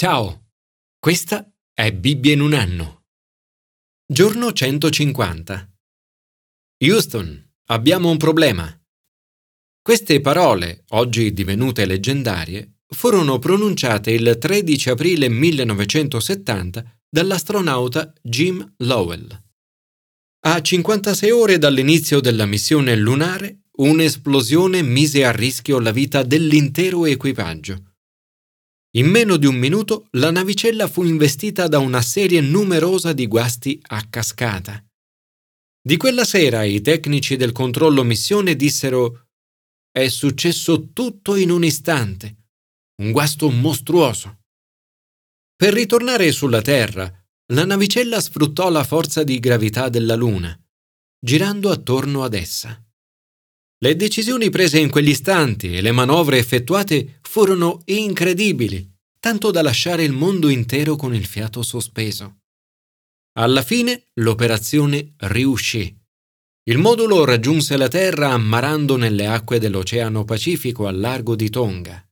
Ciao, questa è Bibbia in un anno. Giorno 150. Houston, abbiamo un problema. Queste parole, oggi divenute leggendarie, furono pronunciate il 13 aprile 1970 dall'astronauta Jim Lowell. A 56 ore dall'inizio della missione lunare, un'esplosione mise a rischio la vita dell'intero equipaggio. In meno di un minuto la navicella fu investita da una serie numerosa di guasti a cascata. Di quella sera i tecnici del controllo missione dissero È successo tutto in un istante. Un guasto mostruoso. Per ritornare sulla Terra, la navicella sfruttò la forza di gravità della Luna, girando attorno ad essa. Le decisioni prese in quegli istanti e le manovre effettuate furono incredibili, tanto da lasciare il mondo intero con il fiato sospeso. Alla fine l'operazione riuscì. Il modulo raggiunse la Terra ammarando nelle acque dell'Oceano Pacifico al largo di Tonga.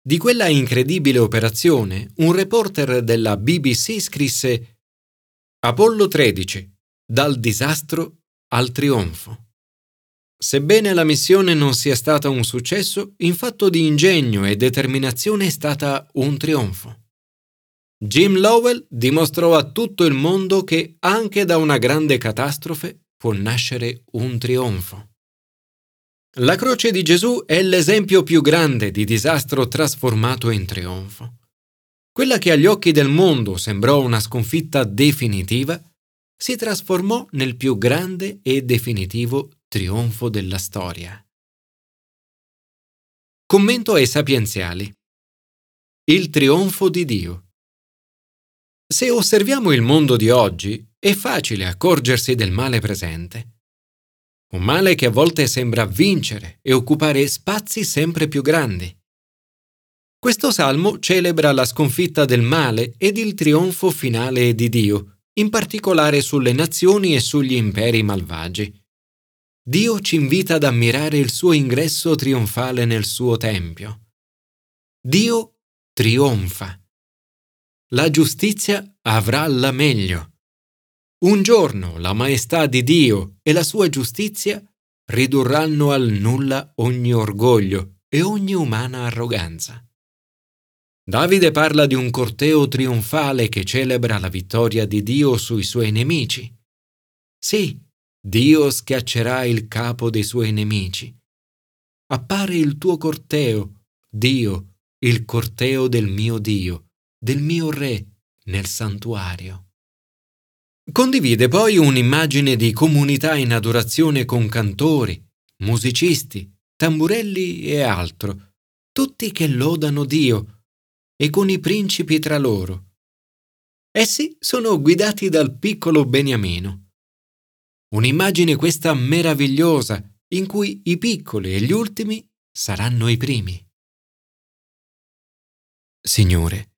Di quella incredibile operazione un reporter della BBC scrisse Apollo 13, dal disastro al trionfo. Sebbene la missione non sia stata un successo, in fatto di ingegno e determinazione è stata un trionfo. Jim Lowell dimostrò a tutto il mondo che anche da una grande catastrofe può nascere un trionfo. La croce di Gesù è l'esempio più grande di disastro trasformato in trionfo. Quella che agli occhi del mondo sembrò una sconfitta definitiva, si trasformò nel più grande e definitivo trionfo della storia. Commento ai sapienziali. Il trionfo di Dio. Se osserviamo il mondo di oggi, è facile accorgersi del male presente. Un male che a volte sembra vincere e occupare spazi sempre più grandi. Questo salmo celebra la sconfitta del male ed il trionfo finale di Dio, in particolare sulle nazioni e sugli imperi malvagi. Dio ci invita ad ammirare il suo ingresso trionfale nel suo Tempio. Dio trionfa. La giustizia avrà la meglio. Un giorno la maestà di Dio e la sua giustizia ridurranno al nulla ogni orgoglio e ogni umana arroganza. Davide parla di un corteo trionfale che celebra la vittoria di Dio sui suoi nemici. Sì, Dio schiaccerà il capo dei suoi nemici. Appare il tuo corteo, Dio, il corteo del mio Dio, del mio Re, nel santuario. Condivide poi un'immagine di comunità in adorazione con cantori, musicisti, tamburelli e altro, tutti che lodano Dio, e con i principi tra loro. Essi sono guidati dal piccolo Beniamino Un'immagine questa meravigliosa in cui i piccoli e gli ultimi saranno i primi. Signore,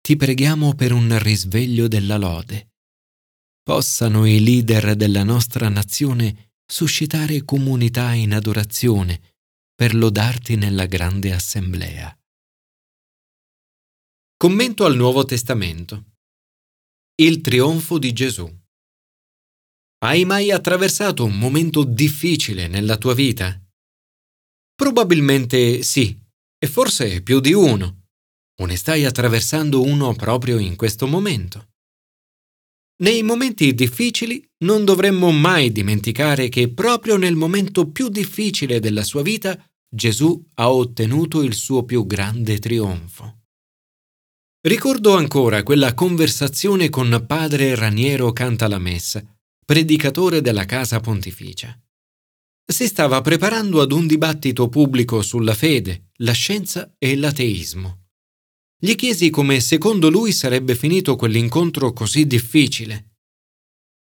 ti preghiamo per un risveglio della lode. Possano i leader della nostra nazione suscitare comunità in adorazione per lodarti nella grande assemblea. Commento al Nuovo Testamento. Il trionfo di Gesù. Hai mai attraversato un momento difficile nella tua vita? Probabilmente sì, e forse più di uno. O ne stai attraversando uno proprio in questo momento? Nei momenti difficili non dovremmo mai dimenticare che proprio nel momento più difficile della sua vita Gesù ha ottenuto il suo più grande trionfo. Ricordo ancora quella conversazione con padre Raniero Cantalamessa predicatore della Casa Pontificia. Si stava preparando ad un dibattito pubblico sulla fede, la scienza e l'ateismo. Gli chiesi come secondo lui sarebbe finito quell'incontro così difficile.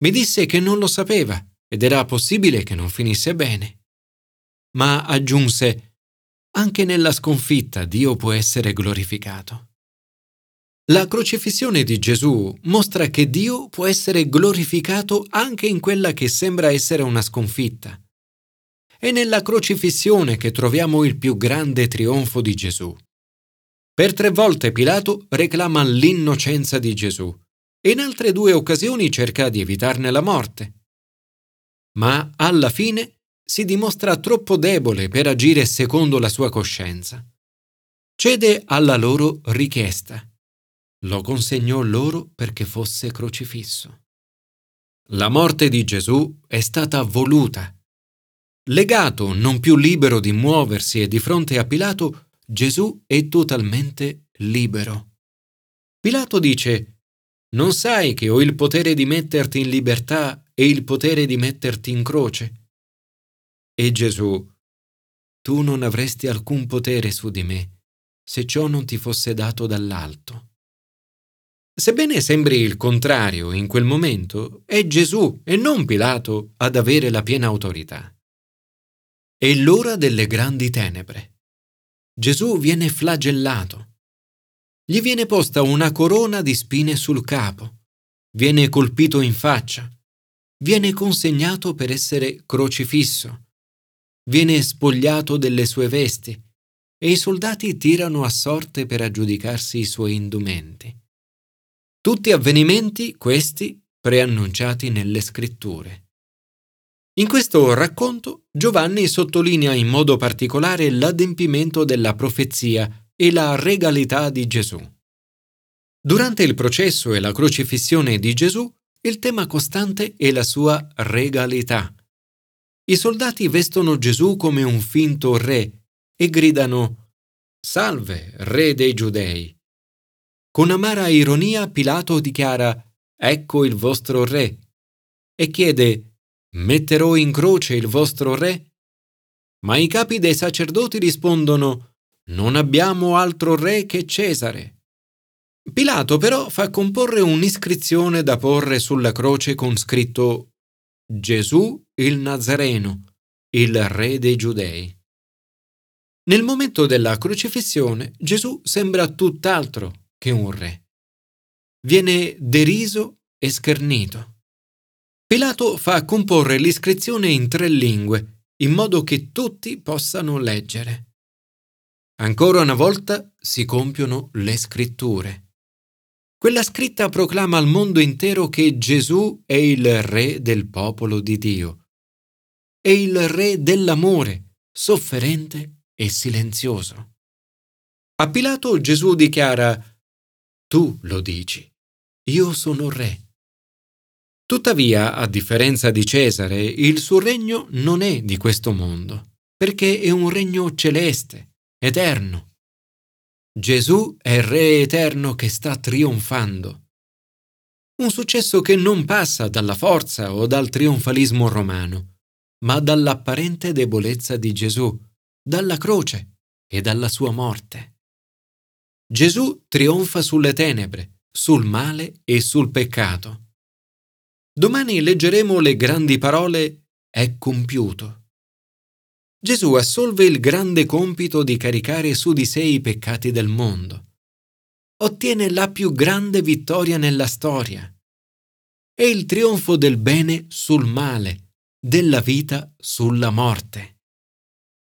Mi disse che non lo sapeva ed era possibile che non finisse bene. Ma aggiunse, anche nella sconfitta Dio può essere glorificato. La crocifissione di Gesù mostra che Dio può essere glorificato anche in quella che sembra essere una sconfitta. È nella crocifissione che troviamo il più grande trionfo di Gesù. Per tre volte Pilato reclama l'innocenza di Gesù e in altre due occasioni cerca di evitarne la morte. Ma alla fine si dimostra troppo debole per agire secondo la sua coscienza. Cede alla loro richiesta. Lo consegnò loro perché fosse crocifisso. La morte di Gesù è stata voluta. Legato, non più libero di muoversi e di fronte a Pilato, Gesù è totalmente libero. Pilato dice, Non sai che ho il potere di metterti in libertà e il potere di metterti in croce? E Gesù, Tu non avresti alcun potere su di me, se ciò non ti fosse dato dall'alto. Sebbene sembri il contrario in quel momento, è Gesù e non Pilato ad avere la piena autorità. È l'ora delle grandi tenebre. Gesù viene flagellato. Gli viene posta una corona di spine sul capo, viene colpito in faccia, viene consegnato per essere crocifisso, viene spogliato delle sue vesti e i soldati tirano a sorte per aggiudicarsi i suoi indumenti. Tutti avvenimenti questi preannunciati nelle scritture. In questo racconto Giovanni sottolinea in modo particolare l'adempimento della profezia e la regalità di Gesù. Durante il processo e la crocifissione di Gesù, il tema costante è la sua regalità. I soldati vestono Gesù come un finto re e gridano Salve, re dei giudei. Con amara ironia Pilato dichiara Ecco il vostro re e chiede Metterò in croce il vostro re? Ma i capi dei sacerdoti rispondono Non abbiamo altro re che Cesare. Pilato però fa comporre un'iscrizione da porre sulla croce con scritto Gesù il Nazareno, il re dei Giudei. Nel momento della crocifissione Gesù sembra tutt'altro che un re. Viene deriso e schernito. Pilato fa comporre l'iscrizione in tre lingue, in modo che tutti possano leggere. Ancora una volta si compiono le scritture. Quella scritta proclama al mondo intero che Gesù è il Re del popolo di Dio. È il Re dell'amore, sofferente e silenzioso. A Pilato Gesù dichiara, Tu lo dici, io sono Re. Tuttavia, a differenza di Cesare, il suo regno non è di questo mondo, perché è un regno celeste, eterno. Gesù è Re eterno che sta trionfando. Un successo che non passa dalla forza o dal trionfalismo romano, ma dall'apparente debolezza di Gesù, dalla croce e dalla sua morte. Gesù trionfa sulle tenebre, sul male e sul peccato Domani leggeremo le grandi parole è compiuto. Gesù assolve il grande compito di caricare su di sé i peccati del mondo. Ottiene la più grande vittoria nella storia. È il trionfo del bene sul male, della vita sulla morte.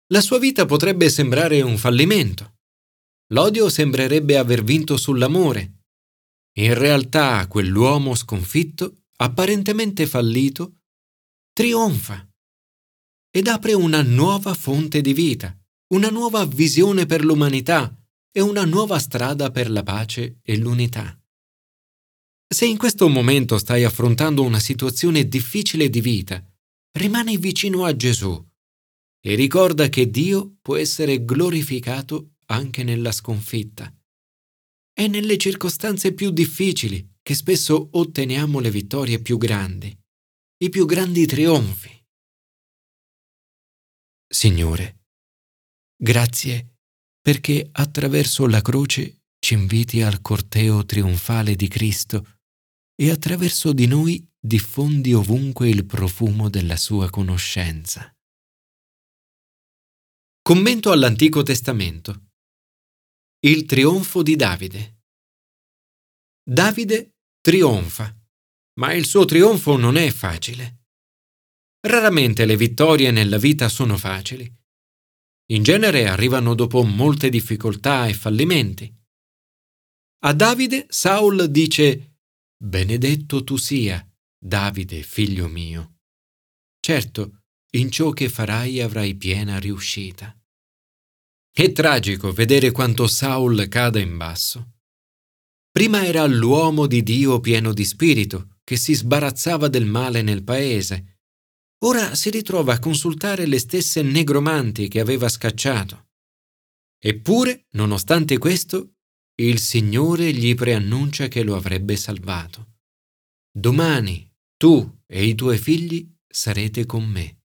La sua vita potrebbe sembrare un fallimento. L'odio sembrerebbe aver vinto sull'amore. In realtà quell'uomo sconfitto apparentemente fallito, trionfa ed apre una nuova fonte di vita, una nuova visione per l'umanità e una nuova strada per la pace e l'unità. Se in questo momento stai affrontando una situazione difficile di vita, rimani vicino a Gesù e ricorda che Dio può essere glorificato anche nella sconfitta. È nelle circostanze più difficili che spesso otteniamo le vittorie più grandi, i più grandi trionfi. Signore, grazie perché attraverso la croce ci inviti al corteo trionfale di Cristo e attraverso di noi diffondi ovunque il profumo della sua conoscenza. Commento all'Antico Testamento. Il trionfo di Davide. Davide trionfa, ma il suo trionfo non è facile. Raramente le vittorie nella vita sono facili. in genere arrivano dopo molte difficoltà e fallimenti. A Davide Saul dice Benedetto tu sia, Davide, figlio mio. Certo, in ciò che farai avrai piena riuscita. È tragico vedere quanto Saul cada in basso. Prima era l'uomo di Dio pieno di spirito, che si sbarazzava del male nel paese. Ora si ritrova a consultare le stesse negromanti che aveva scacciato. Eppure, nonostante questo, il Signore gli preannuncia che lo avrebbe salvato. Domani tu e i tuoi figli sarete con me.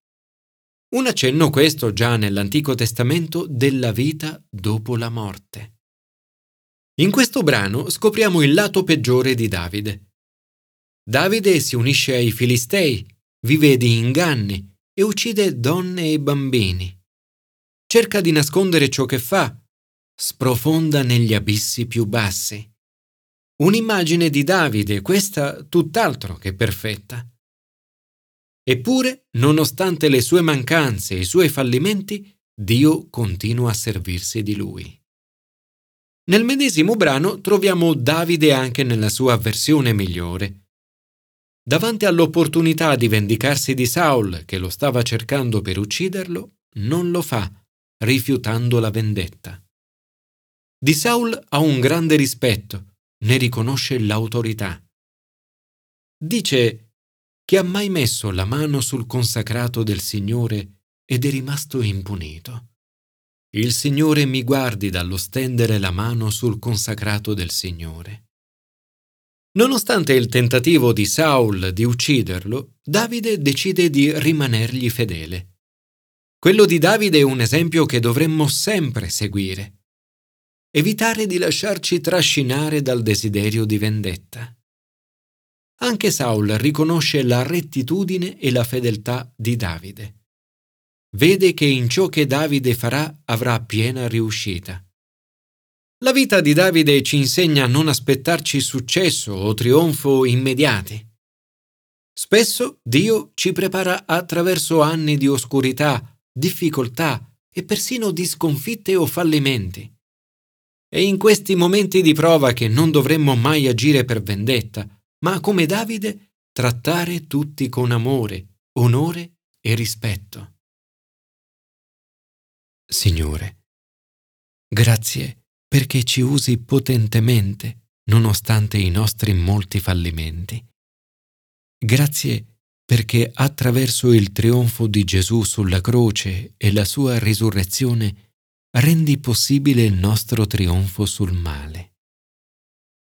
Un accenno questo già nell'Antico Testamento della vita dopo la morte. In questo brano scopriamo il lato peggiore di Davide. Davide si unisce ai Filistei, vive di inganni e uccide donne e bambini. Cerca di nascondere ciò che fa, sprofonda negli abissi più bassi. Un'immagine di Davide, questa tutt'altro che perfetta. Eppure, nonostante le sue mancanze e i suoi fallimenti, Dio continua a servirsi di lui. Nel medesimo brano troviamo Davide anche nella sua versione migliore. Davanti all'opportunità di vendicarsi di Saul, che lo stava cercando per ucciderlo, non lo fa, rifiutando la vendetta. Di Saul ha un grande rispetto, ne riconosce l'autorità. Dice chi ha mai messo la mano sul consacrato del Signore ed è rimasto impunito. Il Signore mi guardi dallo stendere la mano sul consacrato del Signore. Nonostante il tentativo di Saul di ucciderlo, Davide decide di rimanergli fedele. Quello di Davide è un esempio che dovremmo sempre seguire. Evitare di lasciarci trascinare dal desiderio di vendetta. Anche Saul riconosce la rettitudine e la fedeltà di Davide. Vede che in ciò che Davide farà avrà piena riuscita. La vita di Davide ci insegna a non aspettarci successo o trionfo immediati. Spesso Dio ci prepara attraverso anni di oscurità, difficoltà e persino di sconfitte o fallimenti. È in questi momenti di prova che non dovremmo mai agire per vendetta, ma come Davide trattare tutti con amore, onore e rispetto. Signore, grazie perché ci usi potentemente nonostante i nostri molti fallimenti. Grazie perché attraverso il trionfo di Gesù sulla croce e la sua risurrezione rendi possibile il nostro trionfo sul male.